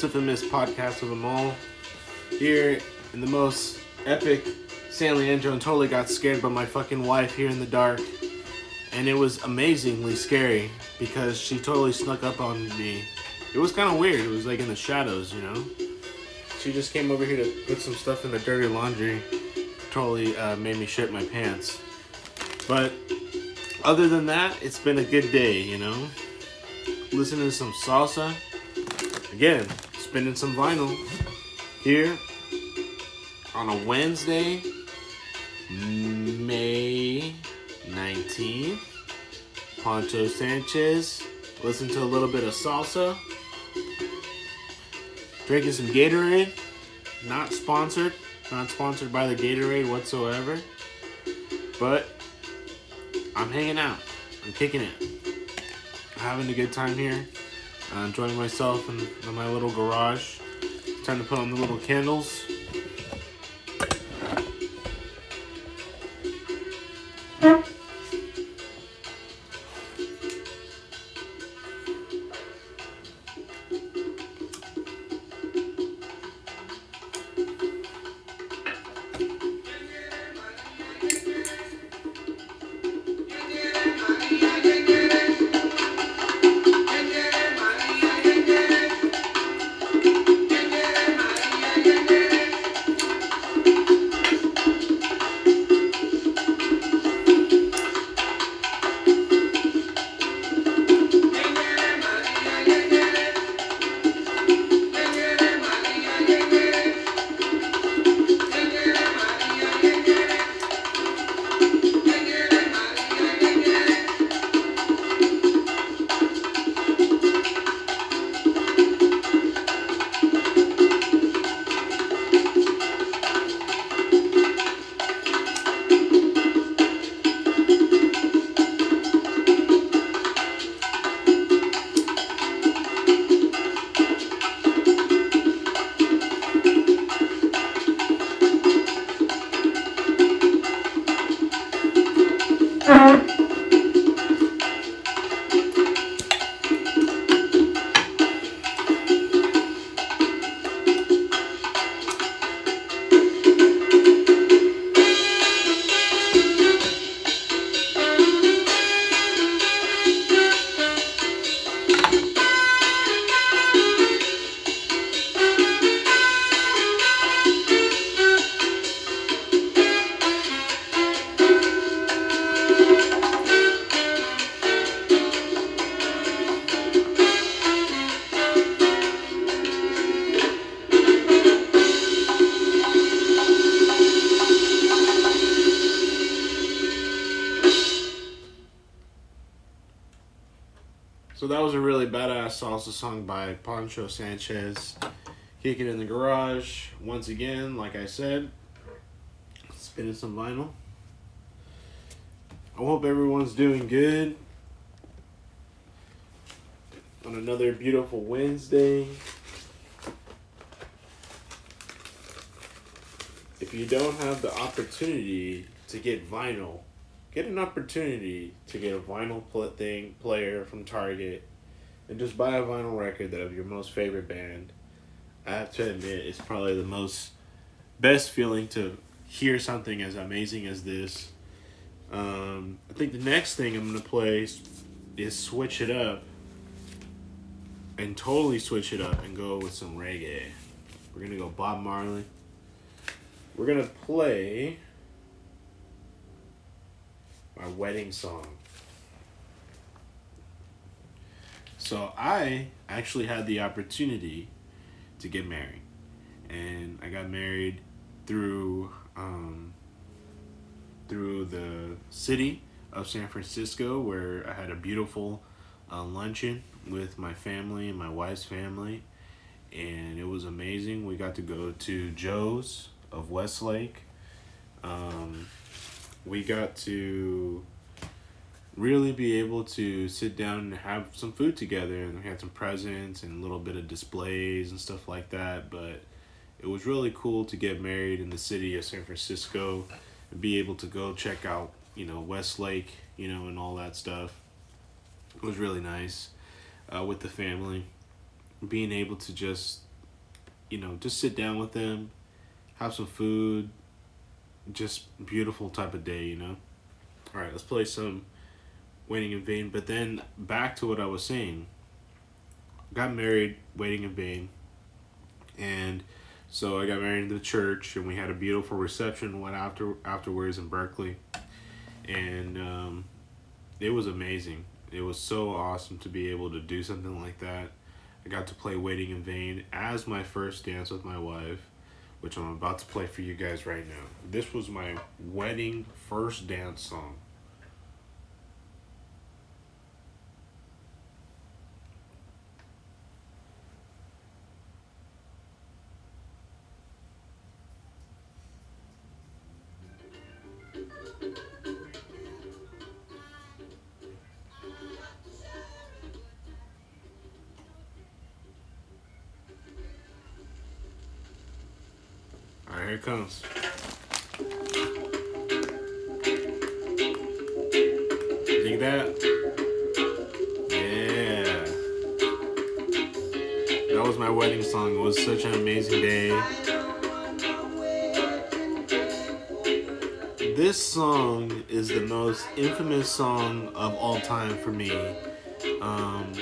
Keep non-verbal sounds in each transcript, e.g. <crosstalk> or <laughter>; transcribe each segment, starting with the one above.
most infamous podcast of them all. Here in the most epic San Leandro, and totally got scared by my fucking wife here in the dark, and it was amazingly scary because she totally snuck up on me. It was kind of weird. It was like in the shadows, you know. She just came over here to put some stuff in the dirty laundry. Totally uh, made me shit my pants. But other than that, it's been a good day, you know. Listening to some salsa. Again, spinning some vinyl here on a Wednesday, May 19th. Poncho Sanchez. Listen to a little bit of salsa. Drinking some Gatorade. Not sponsored. Not sponsored by the Gatorade whatsoever. But I'm hanging out. I'm kicking it. I'm Having a good time here. Uh, enjoying myself in, in my little garage. Time to put on the little candles. By Poncho Sanchez. Kick it in the garage. Once again, like I said, spinning some vinyl. I hope everyone's doing good on another beautiful Wednesday. If you don't have the opportunity to get vinyl, get an opportunity to get a vinyl pl- thing player from Target and just buy a vinyl record of your most favorite band. I have to admit, it's probably the most best feeling to hear something as amazing as this. Um, I think the next thing I'm gonna play is, is switch it up and totally switch it up and go with some reggae. We're gonna go Bob Marley. We're gonna play my wedding song. So I actually had the opportunity to get married, and I got married through um, through the city of San Francisco, where I had a beautiful uh, luncheon with my family and my wife's family, and it was amazing. We got to go to Joe's of Westlake. Um, we got to really be able to sit down and have some food together and we had some presents and a little bit of displays and stuff like that but it was really cool to get married in the city of San Francisco and be able to go check out you know Westlake you know and all that stuff It was really nice uh, with the family. Being able to just, you know, just sit down with them, have some food, just beautiful type of day, you know. All right, let's play some Waiting in Vain. But then back to what I was saying. Got married, Waiting in Vain, and so I got married in the church, and we had a beautiful reception. Went after afterwards in Berkeley, and um, it was amazing. It was so awesome to be able to do something like that. I got to play Waiting in Vain as my first dance with my wife, which I'm about to play for you guys right now. This was my wedding first dance song. Here it comes. Dig that? Yeah. That was my wedding song. It was such an amazing day. This song is the most infamous song of all time for me. Um,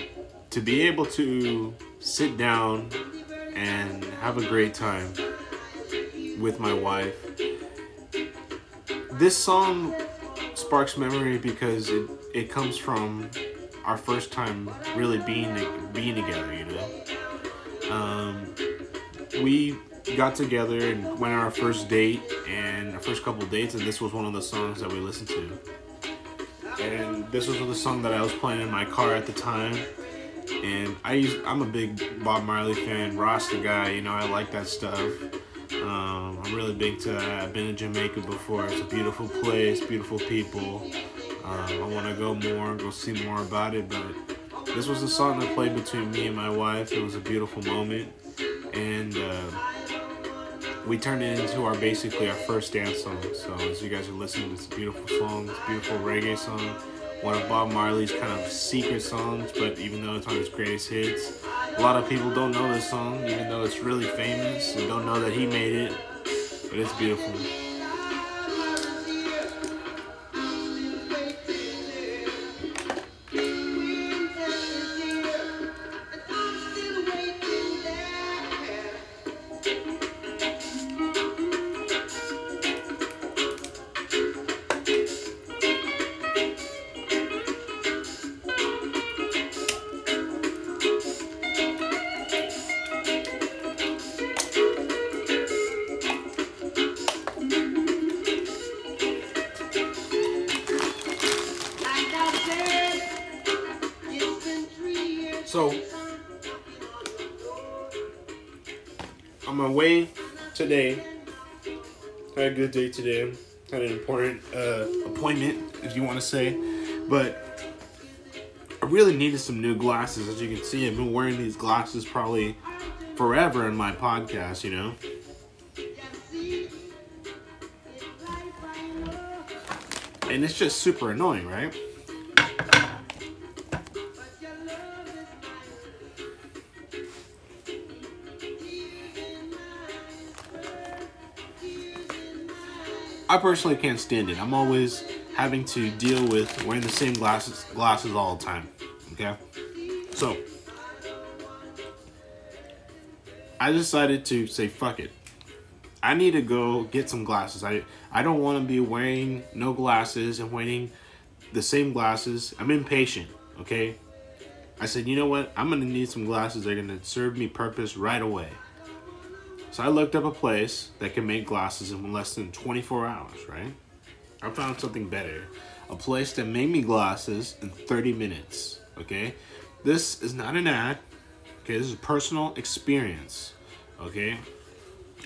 to be able to sit down and have a great time with my wife. This song sparks memory because it, it comes from our first time really being being together, you know. Um, we got together and went on our first date and our first couple dates, and this was one of the songs that we listened to. And this was the song that I was playing in my car at the time. And I use, I'm a big Bob Marley fan, Rasta guy, you know, I like that stuff. Um, I'm really big to that. I've been to Jamaica before. It's a beautiful place, beautiful people. Um, I want to go more, and go see more about it. But this was a song that played between me and my wife. It was a beautiful moment, and uh, we turned it into our basically our first dance song. So as you guys are listening, it's a beautiful song. It's a beautiful reggae song. One of Bob Marley's kind of secret songs, but even though it's one of his greatest hits, a lot of people don't know this song, even though it's really famous. They don't know that he made it, but it's beautiful. So, on my way today, had a good day today. Had an important uh, appointment, if you want to say, but I really needed some new glasses. As you can see, I've been wearing these glasses probably forever in my podcast. You know. And it's just super annoying, right? I personally can't stand it. I'm always having to deal with wearing the same glasses glasses all the time. Okay? So I decided to say fuck it. I need to go get some glasses. I I don't want to be wearing no glasses and wearing the same glasses. I'm impatient, okay? I said, "You know what? I'm to need some glasses They're to serve me purpose right away." So I looked up a place that can make glasses in less than 24 hours, right? I found something better. A place that made me glasses in 30 minutes, okay? This is not an ad, okay? This is a personal experience, okay?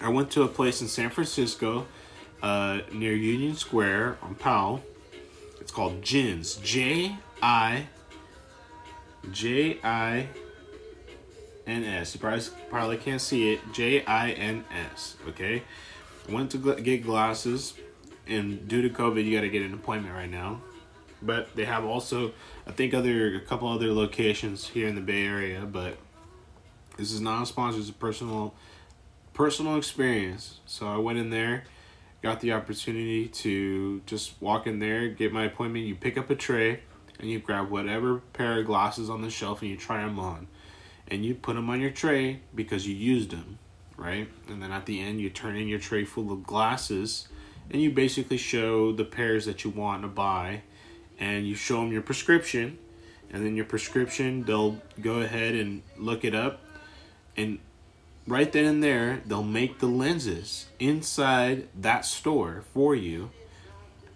I went to a place in San Francisco uh, near Union Square on Powell. It's called Jins. J I J I N S. You probably, probably can't see it. J I N S. Okay. Went to gl- get glasses, and due to COVID, you got to get an appointment right now. but they have also I think other a couple other locations here in the Bay Area, but this is not a sponsor, it's a personal personal experience. So I went in there, got the opportunity to just walk in there, get my appointment, you pick up a tray and you grab whatever pair of glasses on the shelf and you try them on. And you put them on your tray because you used them, right? And then at the end you turn in your tray full of glasses and you basically show the pairs that you want to buy and you show them your prescription and then your prescription they'll go ahead and look it up and right then and there they'll make the lenses inside that store for you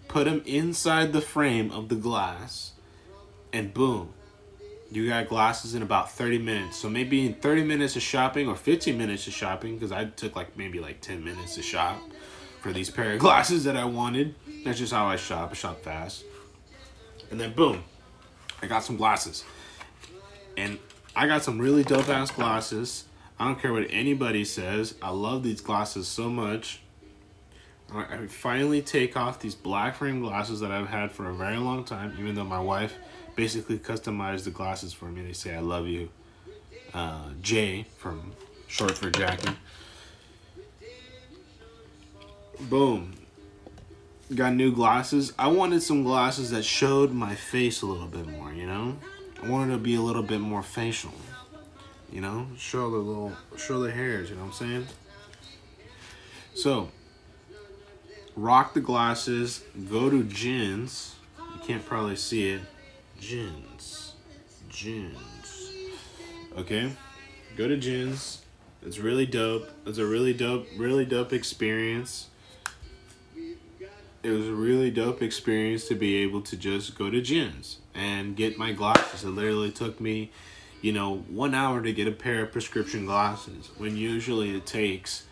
put them inside the frame of the glass and boom you got glasses in about 30 minutes so maybe in 30 minutes of shopping or 15 minutes of shopping because i took like maybe like 10 minutes to shop for these pair of <laughs> glasses that i wanted that's just how i shop i shop fast and then boom, I got some glasses. And I got some really dope ass glasses. I don't care what anybody says. I love these glasses so much. I finally take off these black frame glasses that I've had for a very long time, even though my wife basically customized the glasses for me. They say, I love you. Uh, Jay, from short for Jackie. Boom got new glasses. I wanted some glasses that showed my face a little bit more, you know? I wanted to be a little bit more facial. You know? Show the little show the hairs, you know what I'm saying? So rock the glasses, go to Jins. You can't probably see it. Jins. Jins. Okay? Go to Jins. It's really dope. It's a really dope, really dope experience it was a really dope experience to be able to just go to Jins and get my glasses. It literally took me, you know, one hour to get a pair of prescription glasses when usually it takes,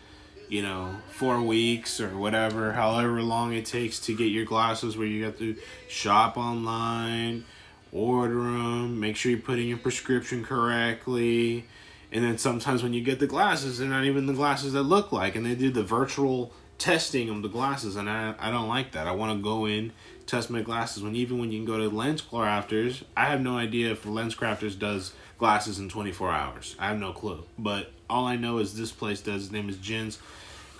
you know, four weeks or whatever, however long it takes to get your glasses where you have to shop online, order them, make sure you put in your prescription correctly. And then sometimes when you get the glasses, they're not even the glasses that look like, and they do the virtual testing of the glasses, and I, I don't like that. I want to go in, test my glasses. When even when you can go to Lens Crafters, I have no idea if Lens Crafters does glasses in 24 hours. I have no clue. But all I know is this place does. His name is Jins.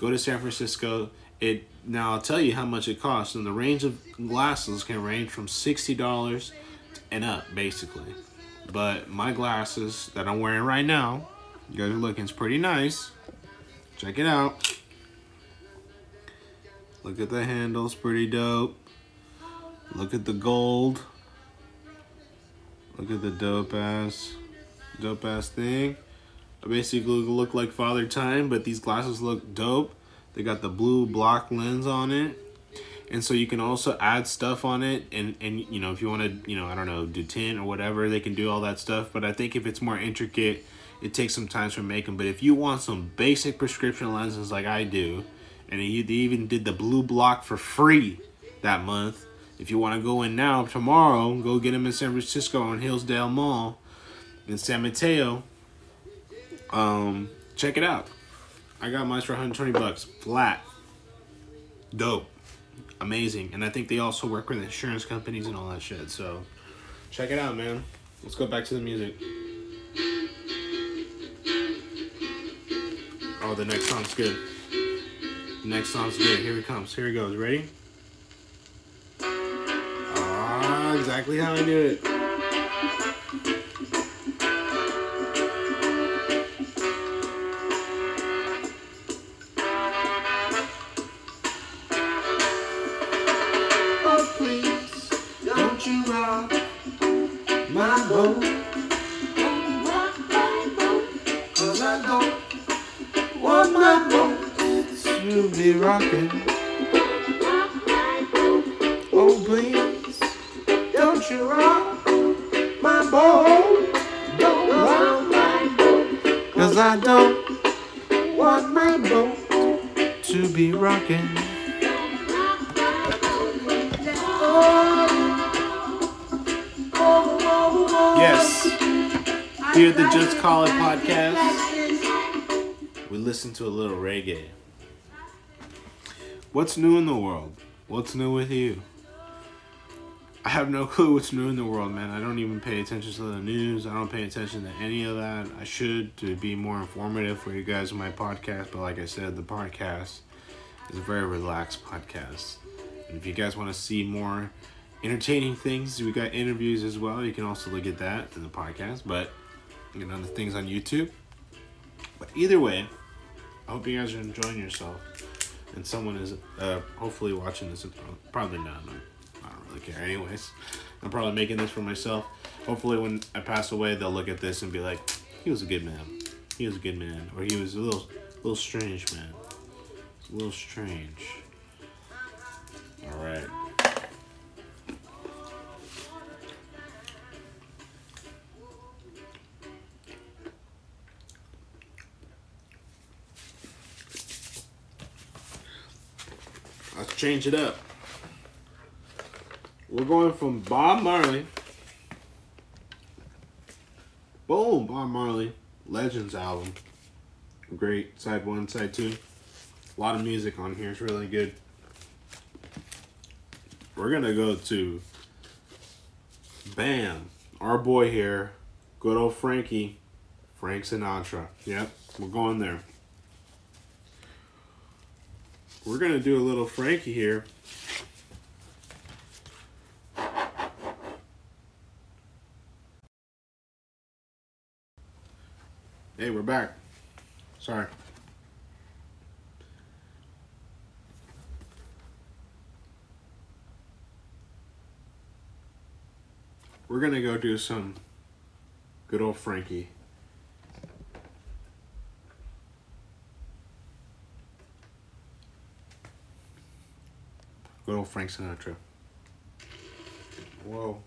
Go to San Francisco. It now I'll tell you how much it costs, and the range of glasses can range from sixty dollars and up, basically. But my glasses that I'm wearing right now, you guys are looking it's pretty nice. Check it out. Look at the handles, pretty dope. Look at the gold. Look at the dope ass, dope ass thing. I basically look like Father Time, but these glasses look dope. They got the blue block lens on it. And so you can also add stuff on it and, and you know, if you want to, you know, I don't know, do tint or whatever, they can do all that stuff. But I think if it's more intricate, it takes some time to make them. But if you want some basic prescription lenses like I do, and they even did the blue block for free that month. If you want to go in now, tomorrow, go get them in San Francisco on Hillsdale Mall in San Mateo. Um, check it out. I got mine for 120 bucks flat. Dope, amazing, and I think they also work with insurance companies and all that shit. So, check it out, man. Let's go back to the music. Oh, the next song's good. Next song's good. Here it comes. Here it goes. Ready? Ah, exactly how I knew it. Cause I don't want my boat to be rocking. Yes. Here at the Just Call It podcast, we listen to a little reggae. What's new in the world? What's new with you? I have no clue what's new in the world, man. I don't even pay attention to the news. I don't pay attention to any of that. I should to be more informative for you guys in my podcast, but like I said, the podcast is a very relaxed podcast. And if you guys want to see more entertaining things, we got interviews as well. You can also look at that in the podcast, but you know the things on YouTube. But either way, I hope you guys are enjoying yourself, and someone is uh, hopefully watching this. Probably not. Really care. Anyways, I'm probably making this for myself. Hopefully, when I pass away, they'll look at this and be like, "He was a good man. He was a good man, or he was a little, little strange man. A little strange." All right. Let's change it up. We're going from Bob Marley. Boom, Bob Marley, Legends album. Great, side one, side two. A lot of music on here, it's really good. We're gonna go to Bam, our boy here, good old Frankie, Frank Sinatra. Yep, we're going there. We're gonna do a little Frankie here. Hey, we're back. Sorry. We're gonna go do some good old Frankie. Good old Frank Sinatra. Whoa.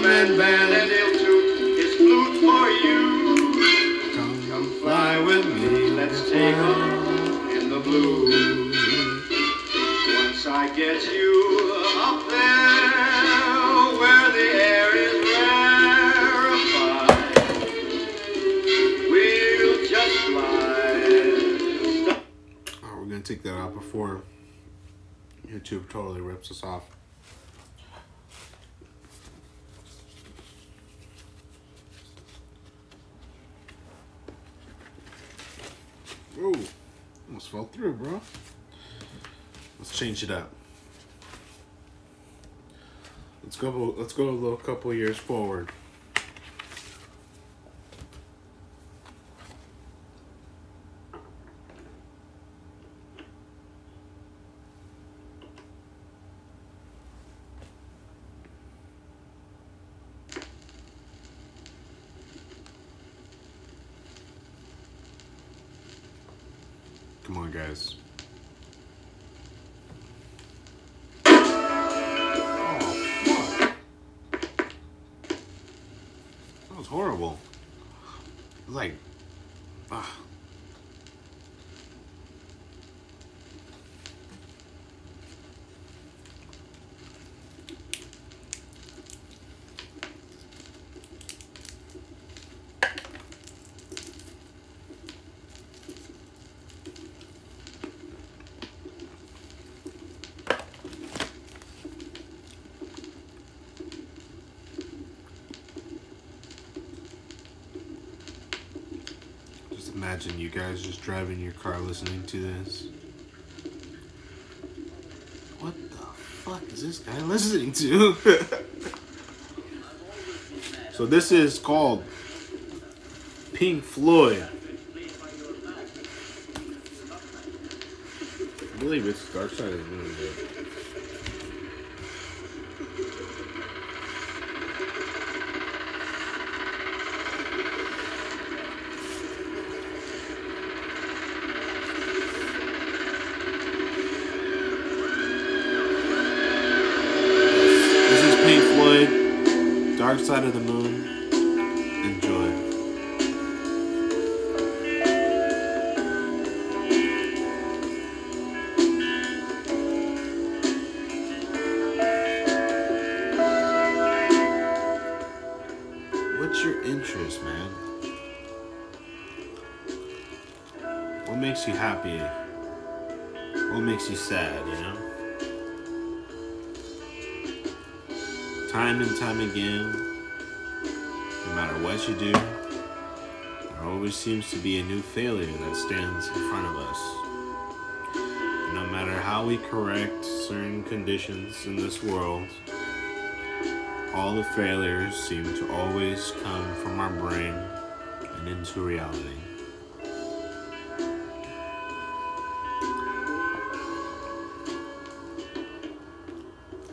There's a one-man and he'll toot his flute for you. Come Fly with me, let's take off in the blue. Once I get you up there where the air is rarefied, we'll just fly. Oh, we're gonna take that out before YouTube totally rips us off. Through, bro. Let's change it up. Let's go. Let's go a little couple years forward. Guys. Imagine you guys just driving your car listening to this. What the fuck is this guy <laughs> listening to? <laughs> so this is called Pink Floyd. I believe it's Dark Side of the Moon, Dark Side of the Moon, enjoy. What's your interest, man? What makes you happy? What makes you sad, you know? Time and time again, you do, there always seems to be a new failure that stands in front of us. No matter how we correct certain conditions in this world, all the failures seem to always come from our brain and into reality.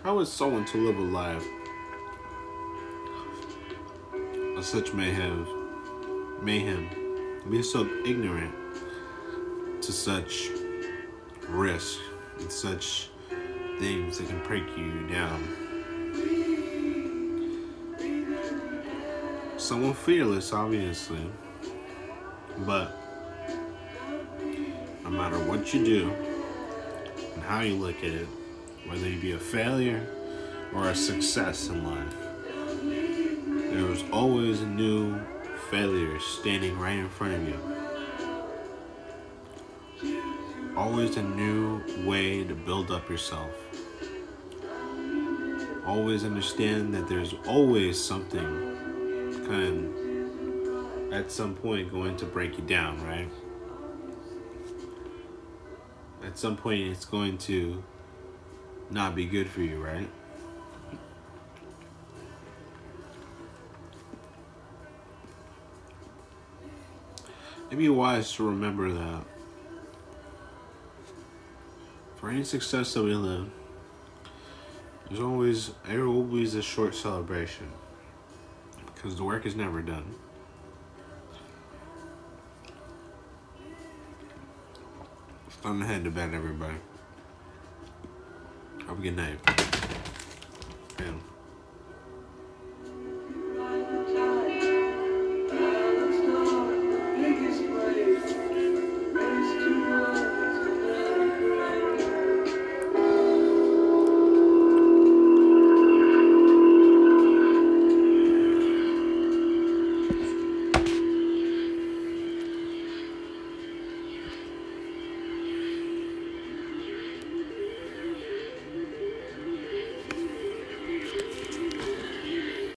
How is someone to live a life of such mayhem, mayhem, be so ignorant to such risk and such things that can break you down? Someone fearless, obviously, but no matter what you do and how you look at it, whether you be a failure or a success in life, there was always a new failure standing right in front of you. Always a new way to build up yourself. Always understand that there's always something kind of at some point going to break you down, right? At some point, it's going to not be good for you, right? It'd be wise to remember that for any success that we live, there's always there's always a short celebration because the work is never done. It's time to bed, everybody. Have a good night. And